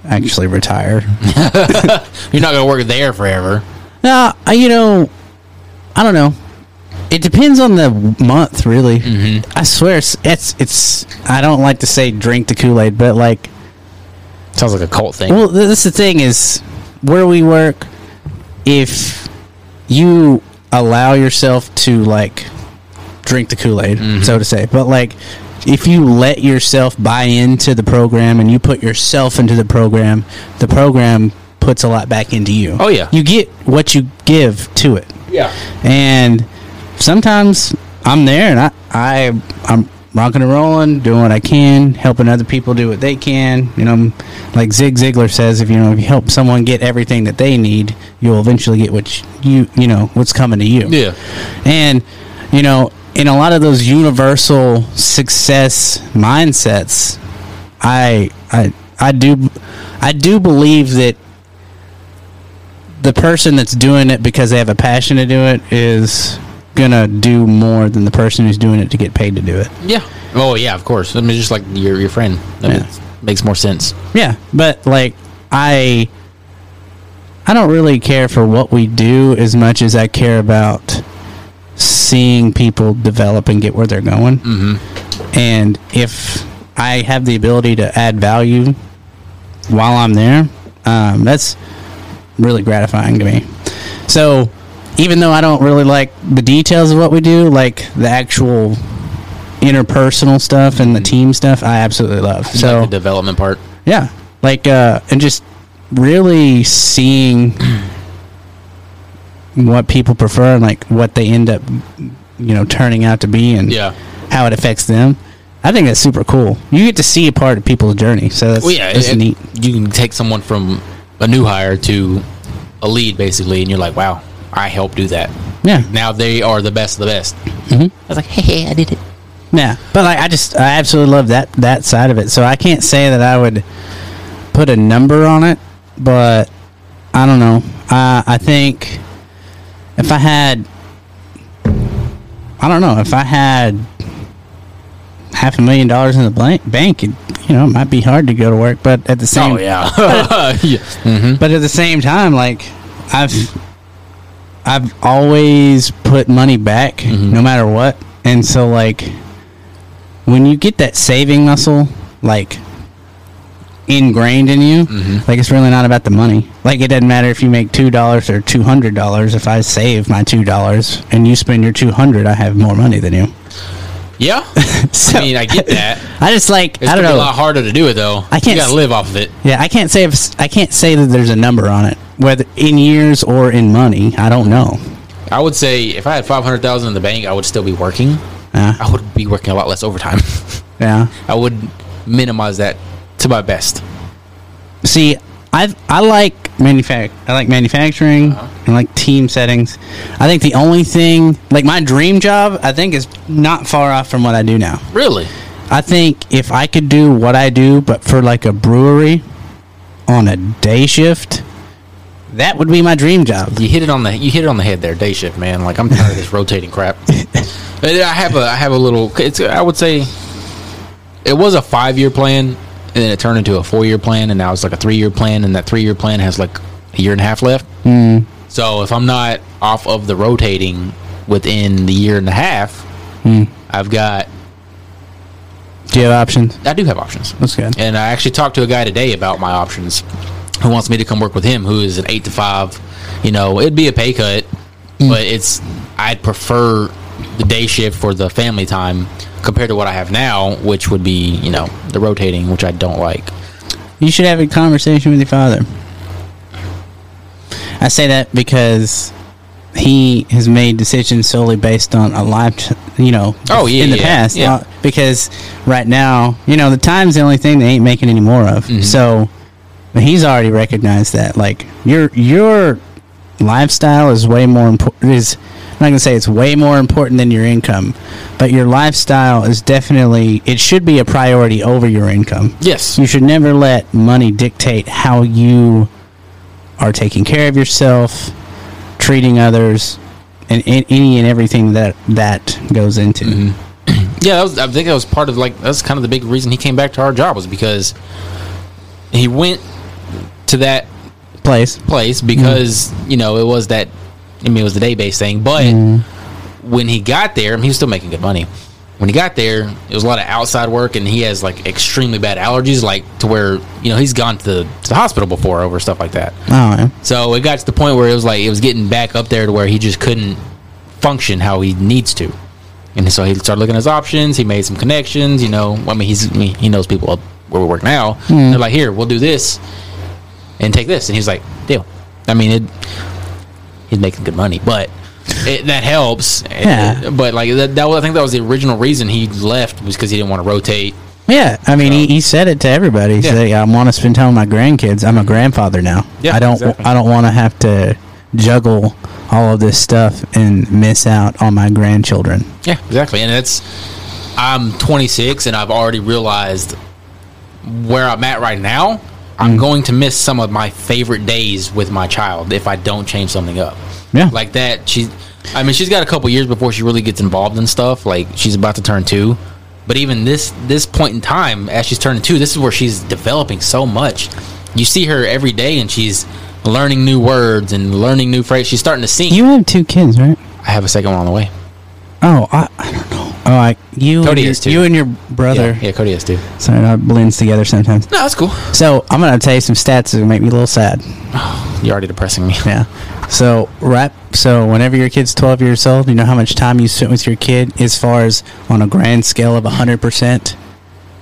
actually retire. <laughs> <laughs> You're not going to work there forever. No, I, you know, I don't know. It depends on the month, really. Mm-hmm. I swear, it's, it's it's. I don't like to say drink the Kool Aid, but like, Sounds like a cult thing. Well, th- that's the thing is where we work. If you allow yourself to like drink the Kool Aid, Mm-hmm. so to say, but like if you let yourself buy into the program and you put yourself into the program, the program puts a lot back into you. Oh, yeah. you get what you give to it yeah. and sometimes I'm there and I, I I'm rocking and rolling, doing what I can, helping other people do what they can. You know, like Zig Ziglar says, if you know if you help someone get everything that they need, you'll eventually get what you you know what's coming to you. Yeah. And you know, in a lot of those universal success mindsets, I I I do I do believe that the person that's doing it because they have a passion to do it is gonna do more than the person who's doing it to get paid to do it. Yeah. Oh, yeah, of course. I mean, just like your, your friend. That Yeah. makes, makes more sense. Yeah, but like I I don't really care for what we do as much as I care about seeing people develop and get where they're going. Mm-hmm. And if I have the ability to add value while I'm there, um, that's really gratifying to me. So even though I don't really like the details of what we do, like the actual interpersonal stuff and the team stuff, I absolutely love. So So like the development part. yeah, like uh, and just really seeing what people prefer and like what they end up, you know, turning out to be and Yeah. how it affects them. I think that's super cool. You get to see a part of people's journey, so that's, Well, yeah, that's it- neat. You can take someone from a new hire to a lead, basically, and you're like, wow, I helped do that. Yeah, Now they are the best of the best. Mm-hmm. I was like, hey, hey, I did it. yeah. But like, I just I absolutely love that that side of it. So I can't say that I would put a number on it, but I don't know. Uh, I think if I had, I don't know, if I had half a million dollars in the blank, bank, it, you know, it might be hard to go to work. But at the same, Oh, yeah. <laughs> <laughs> yeah. hmm but at the same time, like I've I've always put money back Mm-hmm. no matter what. And so like when you get that saving muscle like ingrained in you, Mm-hmm. like it's really not about the money. Like it doesn't matter if you make two dollars or two hundred dollars. If I save my two dollars and you spend your two hundred, I have more money than you. Yeah. <laughs> So I mean, I get that. <laughs> I just like It's I don't know. a lot harder to do it, though. I can't You gotta live off of it. Yeah, I can't say if I can't say that there's a number on it, whether in years or in money. I don't know. I would say if I had 500000 in the bank, I would still be working. Yeah, I would be working a lot less overtime. <laughs> yeah. I would minimize that to my best. See, I I like manufac I like manufacturing uh-huh. and like team settings. I think the only thing, like my dream job, I think is not far off from what I do now. Really? I think if I could do what I do, but for like a brewery on a day shift, that would be my dream job. You hit it on the you hit it on the head there, day shift, man. Like I'm tired of this <laughs> rotating crap. I have a I have a little. It's I would say it was a five year plan, and then it turned into a four year plan, and now it's like a three year plan, and that three year plan has like a year and a half left. Mm. So if I'm not off of the rotating within the year and a half, Mm. I've got Do you have options? I do have options. That's good. And I actually talked to a guy today about my options who wants me to come work with him, who is an eight to five. You know, it'd be a pay cut, but it's I'd prefer the day shift for the family time compared to what I have now, which would be, you know, the rotating, which I don't like. You should have a conversation with your father. I say that because he has made decisions solely based on a life, you know, Oh, yeah, in the yeah, past. yeah. Uh, because right now, you know, the time's the only thing they ain't making any more of. Mm-hmm. So but he's already recognized that. Like your your lifestyle is way more important. Is I'm not gonna say it's way more important than your income, but your lifestyle is definitely it should be a priority over your income. Yes. You should never let money dictate how you are taking care of yourself, treating others, and, any and everything that that goes into. Mm-hmm. <clears throat> Yeah, that was, I think that was part of like that's kind of the big reason he came back to our job was because he went to that Place. place because mm-hmm. you know it was that I mean it was the day based thing, but mm-hmm. when he got there, he was still making good money. When he got there, it was a lot of outside work, and he has like extremely bad allergies, like to where you know he's gone to the, to the hospital before over stuff like that. Oh, yeah. So it got to the point where it was like it was getting back up there to where he just couldn't function how he needs to. And so he started looking at his options. He made some connections. You know, I mean, he's I mean, he knows people up where we work now. Hmm. They're like, here, we'll do this and take this. And he's like, deal. I mean, it. He's making good money, but it, that helps. Yeah. But like that, that was, I think that was the original reason he left was because he didn't want to rotate. Yeah, I mean, he, So- he said it to everybody. He Yeah. said, "I want to spend time with my grandkids. I'm a grandfather now. Yeah, I don't. exactly. I don't want to have to juggle all of this stuff and miss out on my grandchildren." Yeah, exactly. And it's I'm 26 and I've already realized where I'm at right now. I'm going to miss some of my favorite days with my child if I don't change something up. Yeah. Like that she's I mean she's got a couple years before she really gets involved in stuff. Like she's about to turn 2. But even this this point in time as she's turning 2, this is where she's developing so much. You see her every day and she's learning new words and learning new phrases. She's starting to sing. You have two kids, right? I have a second one on the way. Oh, I, I don't know. Oh, I you Cody and your, has two. you and your brother. Yeah, yeah, Cody has too. Sorry, it blends together sometimes. No, that's cool. So I'm gonna tell you some stats that make me a little sad. <sighs> You're already depressing me. Yeah. So right. So whenever your kid's 12 years old, you know how much time you spent with your kid, as far as on a grand scale of 100 percent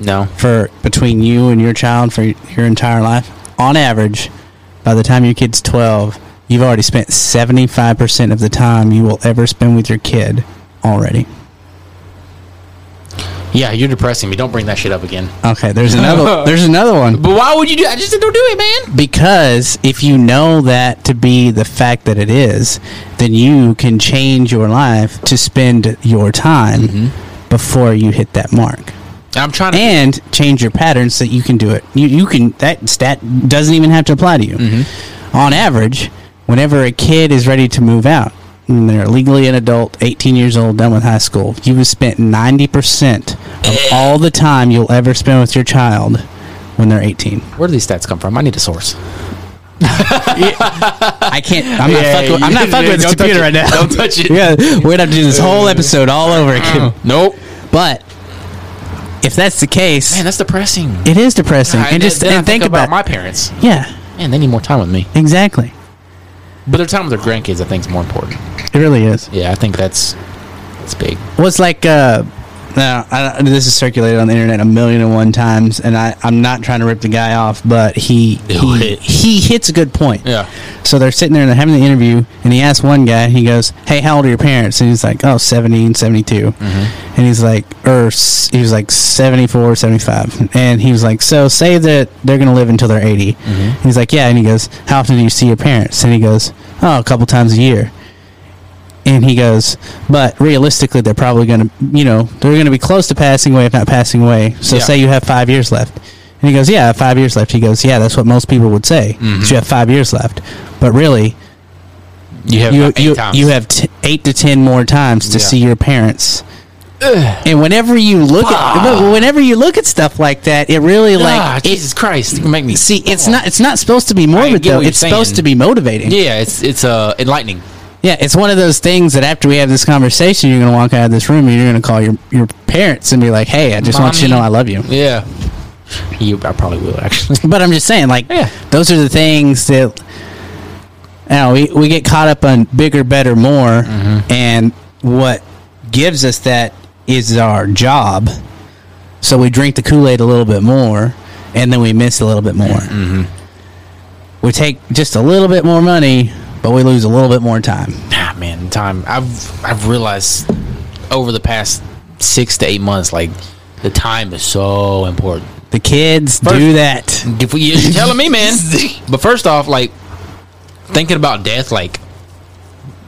No. for between you and your child for your entire life. On average, by the time your kid's 12, you've already spent 75 percent of the time you will ever spend with your kid already. Yeah, you're depressing me. Don't bring that shit up again. Okay. There's another. <laughs> there's another one. But why would you do? I just said don't do it, man. Because if you know that to be the fact that it is, then you can change your life to spend your time mm-hmm. before you hit that mark. I'm trying to. And change your patterns so that you can do it. You, you can that stat doesn't even have to apply to you. Mm-hmm. On average, whenever a kid is ready to move out, and they're legally an adult, 18 years old, done with high school, you have spent 90% of all the time you'll ever spend with your child when they're 18. Where do these stats come from? I need a source. <laughs> I can't. I'm not Yeah, fucking. with- I'm not fucking with this computer right now. Don't touch it. <laughs> Yeah, we're gonna have to do this whole episode all over again. Nope. But if that's the case, Man, that's depressing. it is depressing. I- and just and think, about, my parents. yeah, Man, they need more time with me. exactly. But their time with their grandkids, I think, is more important. It really is. Yeah, I think that's that's big. Well, it's like uh, Now, I, this is circulated on the internet a million and one times, and I, I'm not trying to rip the guy off, but he he, he hits a good point. Yeah. So they're sitting there and they're having the interview, and he asks one guy, he goes, "Hey, how old are your parents?" And he's like, "Oh, 70 and 72." Mm-hmm. And he's like, or he was like 74, 75. And he was like, "So say that they're going to live until they're 80." Mm-hmm. He's like, "Yeah." And he goes, "How often do you see your parents?" And he goes, "Oh, a couple times a year." And he goes, but realistically, they're probably going to, you know, they're going to be close to passing away, if not passing away. So Yeah. say you have five years left. And he goes, yeah, five years left. He goes, yeah, that's what most people would say. Mm-hmm. that You have five years left. But really, You have you, eight you, times. you have t- eight to ten more times to Yeah. see your parents. And whenever you look at but whenever you look at stuff like that, it really like ah, it, Jesus Christ, make me see it's not it's not supposed to be morbid though. It's supposed to be motivating. Yeah, it's it's uh enlightening. Yeah, it's one of those things that after we have this conversation, you're going to walk out of this room and you're going to call your, your parents and be like, hey, I just want you to know I love you. Yeah. You, I probably will actually. <laughs> But I'm just saying, like, Yeah. those are the things that, you know, we, we get caught up on bigger, better, more. Mm-hmm. And what gives us that is our job. So we drink the Kool Aid a little bit more and then we miss a little bit more. Mm-hmm. We take just a little bit more money, but we lose a little bit more time. ah, man, time. I've I've realized over the past six to eight months, like the time is so important. The kids First- do that. If we, you're telling me, <laughs> man. But first off, like thinking about death, like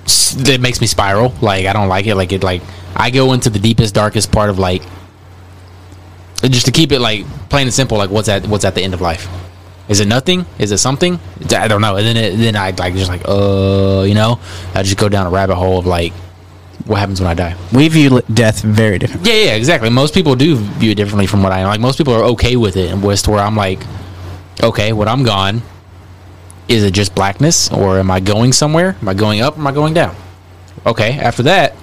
it makes me spiral. Like I don't like it. Like it, like I go into the deepest, darkest part of like just to keep it like plain and simple. Like what's at what's at the end of life? Is it nothing? Is it something? I don't know. And then it, then I like just like uh, you know, I just go down a rabbit hole of like what happens when I die. We view death very differently. Yeah, yeah, exactly. Most people do view it differently from what I am. like. Most people are okay with it, and West where I'm like, okay, when I'm gone, is it just blackness, or am I going somewhere? Am I going up? Or am I going down? Okay. After that,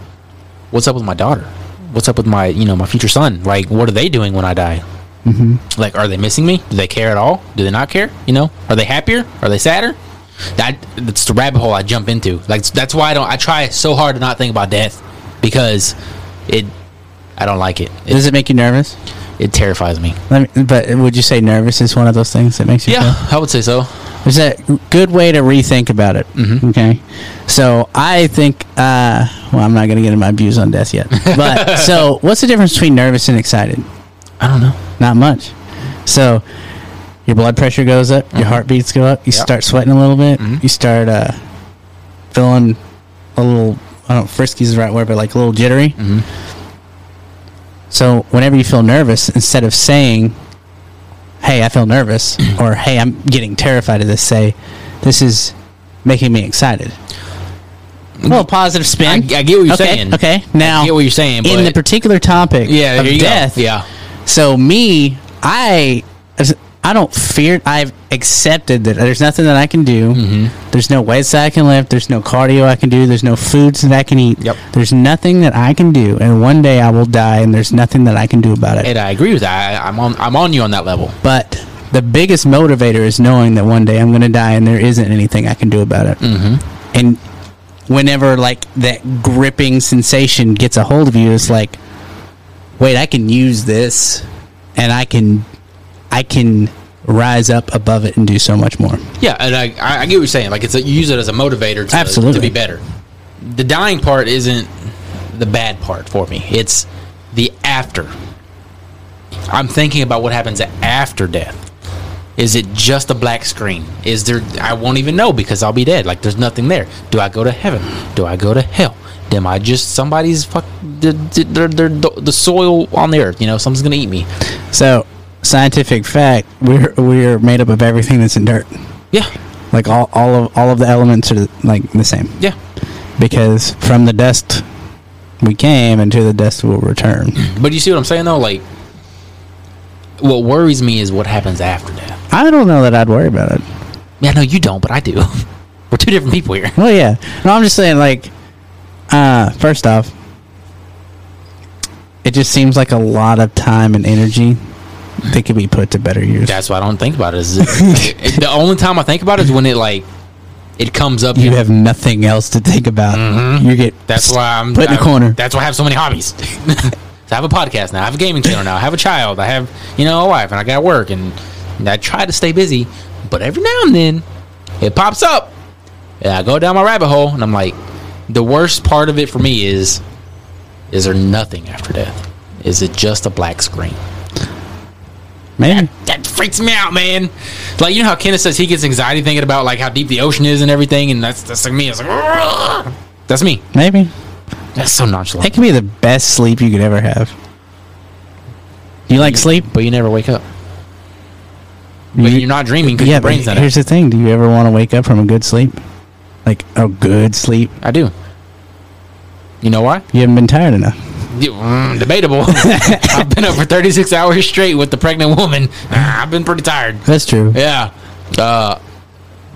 what's up with my daughter? What's up with my, you know, my future son? Like, what are they doing when I die? Mm-hmm. Like, are they missing me? Do they care at all? Do they not care? You know, are they happier? Are they sadder? That that's the rabbit hole I jump into. Like, that's why I don't. I try so hard to not think about death because it. I don't like it. It, Does it make you nervous? it terrifies me. Let me, but would you say nervous is one of those things that makes you? Yeah, I would say so. feel? There's a good way to rethink about it. Mm-hmm. Okay. So I think. Uh, well, I'm not going to get into my views on death yet. <laughs> But so, what's the difference between nervous and excited? I don't know. Not much. So your blood pressure goes up, your heartbeats go up, you Yep. start sweating a little bit, Mhm. you start uh, feeling a little. I don't know, frisky is the right word, but like a little jittery. Mhm. So whenever you feel nervous, instead of saying, "Hey, I feel nervous," <clears throat> or "Hey, I'm getting terrified of this," say, "This is making me excited." Well, positive spin. I, I get what you're okay, saying. Okay. Now, I get what you're saying. But in the particular topic yeah, of death, go. Yeah. So me, I, I don't fear. I've accepted that there's nothing that I can do. Mm-hmm. There's no weights that I can lift. There's no cardio I can do. There's no foods that I can eat. Yep. There's nothing that I can do, and one day I will die, and there's nothing that I can do about it. And I agree with that. I, I'm on. I'm on you on that level. But the biggest motivator is knowing that one day I'm going to die, and there isn't anything I can do about it. Mm-hmm. And whenever like that gripping sensation gets a hold of you, it's like, wait, I can use this, and I can, I can rise up above it and do so much more. Yeah, and I, I, get what you're saying. Like it's a, you use it as a motivator to, Absolutely. to be better. The dying part isn't the bad part for me. It's the after. I'm thinking about what happens after death. Is it just a black screen? Is there? I won't even know because I'll be dead. Like there's nothing there. Do I go to heaven? Do I go to hell? Am I just somebody's fuck the the, the, the, the soil on the earth? You know, something's gonna eat me. So, scientific fact: we're we're made up of everything that's in dirt. Yeah, Like all, all of all of the elements are like the same yeah. because from the dust we came, and to the dust we'll return. <clears throat> But you see what I'm saying though? Like, what worries me is what happens after that. I don't know that I'd worry about it. Yeah, no, you don't, but I do. <laughs> We're two different people here. Well, yeah. No, I'm just saying, like, uh, first off, it just seems like a lot of time and energy that could be put to better use. That's why I don't think about it. Is it, the only time I think about it is when it like it comes up. you have nothing else to think about. Mhm. You get That's why I'm put in a I- corner. That's why I have so many hobbies. <laughs> So I have a podcast now. I have a gaming channel now. I have a child. I have you know a wife, and I got work, and, and I try to stay busy. But every now and then, it pops up, and I go down my rabbit hole, and I'm like, the worst part of it for me is, is there nothing after death? Is it just a black screen? Man, That freaks me out, man. Like you know how Kenneth says he gets anxiety thinking about like how deep the ocean is and everything, and that's that's like me. It's like that's me. Maybe. That's so nonchalant. It can be the best sleep you could ever have. You like sleep? but you never wake up. But You- you're not dreaming because yeah, your brain's not. here's the thing. Do you ever want to wake up from a good sleep? Like a good sleep? I do. You know why? You haven't been tired enough. You- mm, debatable. <laughs> I've been up for 36 hours straight with the pregnant woman. Ah, I've been pretty tired. That's true. Yeah. Uh,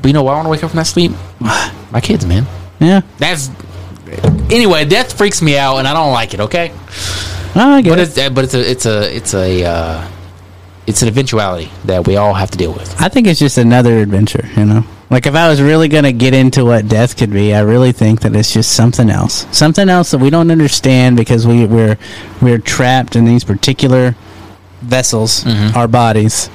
but you know why I want to wake up from that sleep? <sighs> My kids, man. Yeah. That's anyway. Death freaks me out, and I don't like it. Okay. Oh, I get But it. it's uh, but it's a it's a it's a uh, it's an eventuality that we all have to deal with. I think it's just another adventure, you know? Like, if I was really going to get into what death could be, I really think that it's just something else. Something else that we don't understand because we, we're, we're trapped in these particular vessels, our bodies.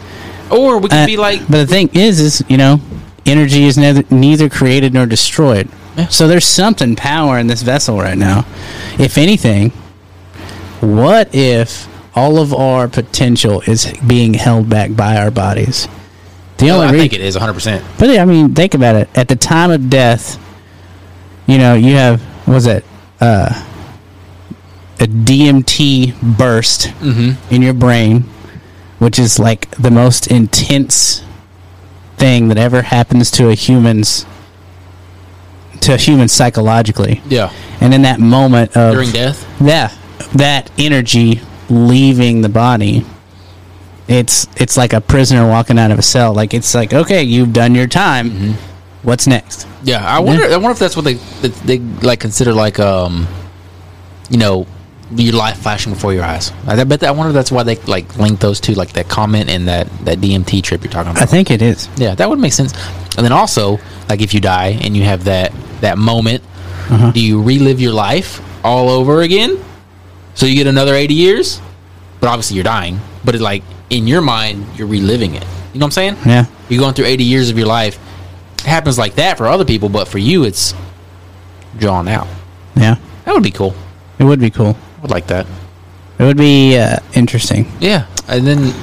Or we could Uh, be like, but the thing is, is, you know, energy is neither, neither created nor destroyed. Yeah. So there's something power in this vessel right now. If anything, what if all of our potential is being held back by our bodies? The oh, only I rea- think it is 100. percent but I mean, think about it. At the time of death, you know, you have what was it uh, a DMT burst in your brain, which is like the most intense thing that ever happens to a human's to a human psychologically. Yeah. And in that moment of During death. yeah, that energy leaving the body, it's it's like a prisoner walking out of a cell. Like it's like, okay, you've done your time. Mm-hmm. What's next? Yeah, I wonder. I wonder if that's what they they like consider like um, you know, your life flashing before your eyes. I bet. That, I wonder if that's why they like link those two, like that comment and that that DMT trip you're talking about. I think it is. Yeah, that would make sense. And then also, like if you die and you have that that moment, Uh-huh. do you relive your life all over again? So you get another eighty years, but obviously you're dying. But it, like in your mind, you're reliving it. You know what I'm saying? Yeah. You're going through eighty years of your life. It happens like that for other people, but for you, it's drawn out. Yeah. That would be cool. It would be cool. I would like that. It would be uh, interesting. Yeah, and then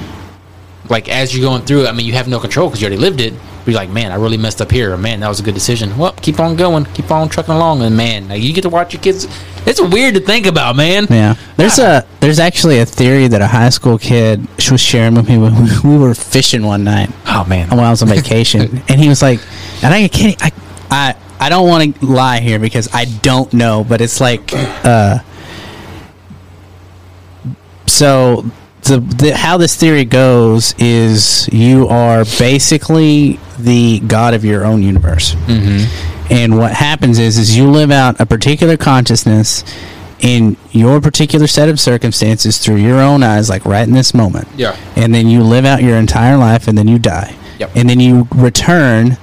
like as you're going through it, I mean, you have no control because you already lived it. You're like, man, I really messed up here. Man, that was a good decision. Well, keep on going, keep on trucking along, and man, like, you get to watch your kids. It's weird to think about, man. Yeah. There's a there's actually a theory that a high school kid was sharing with me when we- we were fishing one night. Oh man, when I was on vacation, <laughs> and he was like, and I can't, I, I, I don't want to lie here because I don't know, but it's like, uh, so the, the how this theory goes is you are basically the god of your own universe, mm-hmm. and what happens is is you live out a particular consciousness in your particular set of circumstances through your own eyes, like right in this moment Yeah. and then you live out your entire life and then you die Yep. and then you return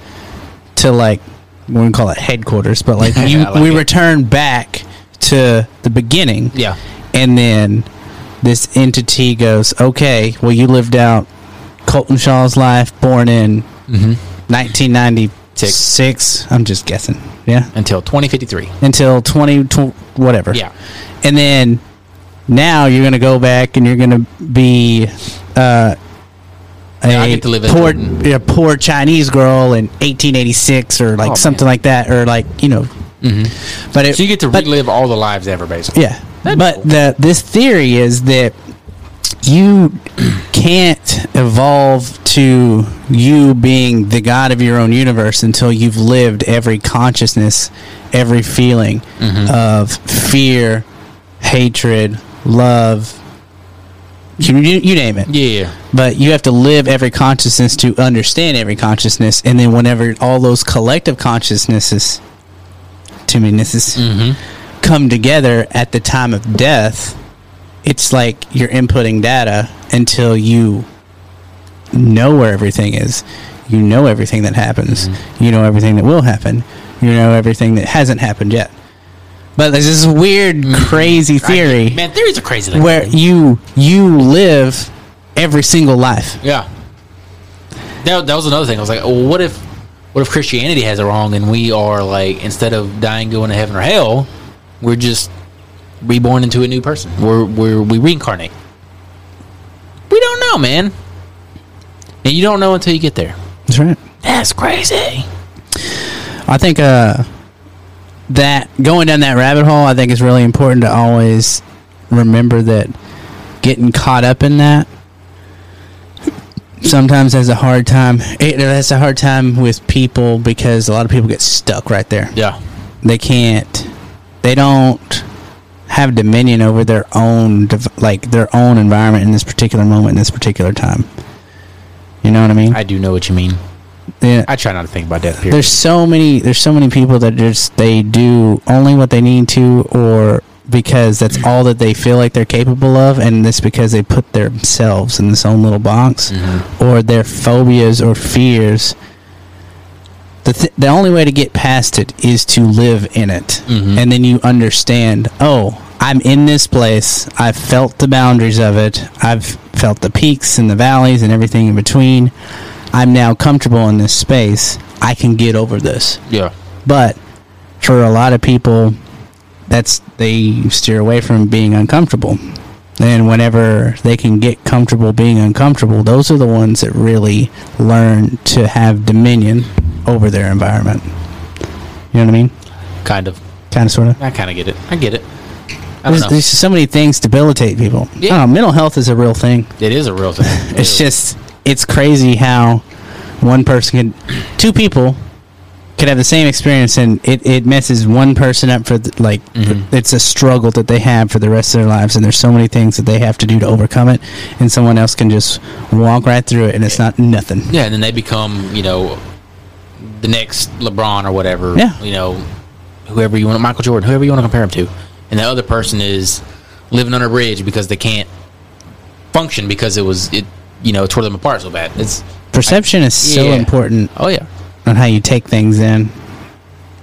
to like we wouldn't call it headquarters but like <laughs> you like we it. return back to the beginning Yeah. and then this entity goes okay well you lived out colton shaw's life born in Mm-hmm. 1996 i'm just guessing yeah Until 2053. until 20, tw- whatever Yeah. and then now you're gonna go back and you're gonna be uh, a Yeah, I get to live as poor, a poor Chinese girl in 1886 or like Oh, something man. like that, or like you know. Mm-hmm. But it, So you get to but- relive all the lives ever, basically. yeah. That'd but the this theory is that you can't evolve to you being the god of your own universe until you've lived every consciousness, every feeling Mm-hmm. of fear, hatred, love. You, you you name it. Yeah. But you have to live every consciousness to understand every consciousness, and then whenever all those collective consciousnesses, too many misses, Mm-hmm. Come together at the time of death, it's like you're inputting data until you know where everything is. You know everything that happens. Mm-hmm. You know everything that will happen. You know everything that hasn't happened yet. but there's this weird, mm-hmm. crazy theory Man, theories are crazy. Like where you you live every single life. Yeah. That, that was another thing. I was like, well, what if what if Christianity has it wrong and we are like instead of dying going to heaven or hell, we're just reborn into a new person. We're we're we reincarnate. We don't know, man. And you don't know until you get there. That's right. That's crazy. I think uh, that going down that rabbit hole, I think is really important to always remember that getting caught up in that sometimes has a hard time. It has a hard time with people because a lot of people get stuck right there. Yeah. They can't. They don't have dominion over their own like their own environment in this particular moment in this particular time. You know what I mean? I do know what you mean. yeah. I try not to think about that period. there's so many there's so many people that just they do only what they need to or because that's all that they feel like they're capable of and this because they put themselves in this own little box Mhm. or their phobias or fears the, th- the only way to get past it is to live in it. Mhm. and then you understand oh i'm in this place. I've felt the boundaries of it. I've felt the peaks and the valleys and everything in between. I'm now comfortable in this space. I can get over this. Yeah. but for a lot of people that's they steer away from being uncomfortable. And whenever they can get comfortable being uncomfortable those are the ones that really learn to have dominion over their environment you know what i mean Kind of. kind of sort of I kind of get it. I get it. I there's, there's so many things debilitate people Yeah. Know, mental health is a real thing It is a real thing. <laughs> It it's is. just it's crazy how one person can two people could have the same experience and it, it messes one person up for the, like Mhm. it's a struggle that they have for the rest of their lives and there's so many things that they have to do to overcome it and someone else can just walk right through it and it's not nothing Yeah, and then they become, you know, the next LeBron or whatever. Yeah. You know, whoever you want, Michael Jordan, whoever you want to compare him to, and the other person is living under a bridge because they can't function because it was it, you know, tore them apart so bad. It's perception is so Yeah. important oh yeah, on how you take things in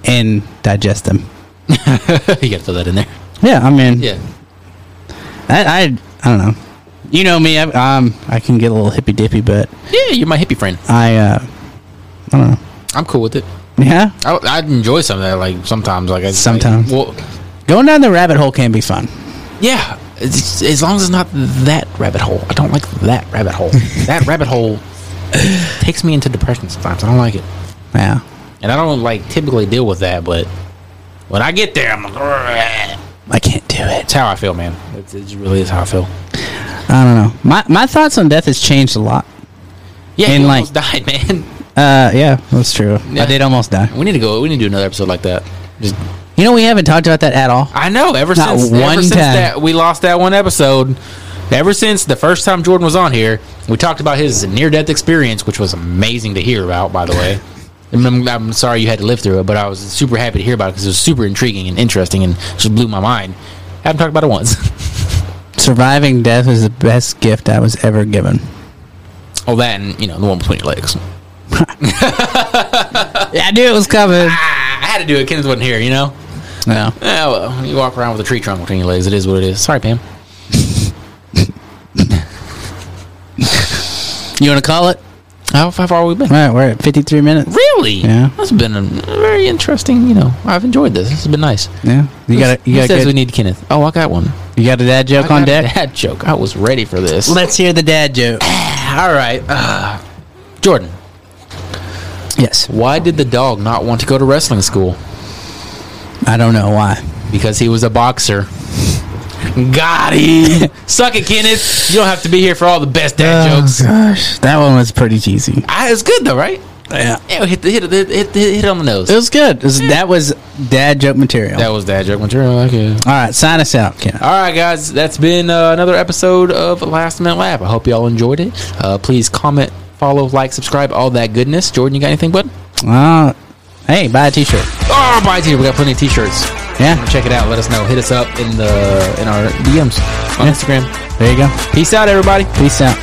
and digest them <laughs> you got to throw that in there. yeah i mean Yeah, I, I i don't know you know me I, um i can get a little hippy dippy but yeah, you're my hippie friend. i uh i don't know I'm cool with it. yeah I, I'd enjoy some of that. Like sometimes, like I Sometimes. Like, well, Going down the rabbit hole can be fun. yeah, it's, as long as it's not that rabbit hole. I don't like that rabbit hole. <laughs> that rabbit hole takes me into depression sometimes. I don't like it. Yeah. And I don't like typically deal with that, but when I get there, I'm like. I can't do it. it's how I feel, man. It's, it really is how I feel. I don't know. My my thoughts on death has changed a lot. Yeah, And, you like- almost <laughs> died, man. Uh, yeah, that's true. Yeah. I did almost die. We need to go. We need to do another episode like that. Just, You know, we haven't talked about that at all. I know. Ever Not since one ever since time. that we lost that one episode. Ever since the first time Jordan was on here, we talked about his near-death experience, which was amazing to hear about. By the way, <laughs> I'm, I'm sorry you had to live through it, but I was super happy to hear about it because it was super intriguing and interesting and just blew my mind. I Haven't talked about it once. <laughs> Surviving death is the best gift I was ever given. oh, that and you know the one between your legs. <laughs> Yeah, I knew it was coming. Ah, I had to do it. Kenneth wasn't here, you know. No. Oh well, you walk around with a tree trunk between your legs. It is what it is. Sorry, Pam. <laughs> You want to call it? How, how far have we been? All right, we're at 53 minutes. Really? Yeah. That's been a very interesting. You know, I've enjoyed this. This has been nice. Yeah. You got Who You got says we need Kenneth? Oh, I got one. You got a dad joke I on got a deck? Dad joke. I was ready for this. Let's hear the dad joke. <clears throat> All right, uh, Jordan. Yes. Why did the dog not want to go to wrestling school? I don't know why. Because he was a boxer. Got him. <laughs> Suck it, Kenneth. You don't have to be here for all the best dad Oh, jokes. gosh, that one was pretty cheesy. It's good though, right? Yeah. Yeah, hit the hit hit hit, hit, hit on the nose. It was good. It was, that was dad joke material. That was dad joke material. Okay. All right, sign us out, Ken. All right, guys, that's been uh, another episode of Last Minute Laugh. I hope you all enjoyed it. Uh, please comment, follow, like, subscribe, all that goodness. Jordan, you got anything, bud? Uh, hey, buy a t-shirt. Oh, buy a t-shirt. We got plenty of t-shirts. Yeah, Check it out. Let us know. Hit us up in the in our DMs on Yeah. Instagram. there you go. Peace out, everybody. Peace out.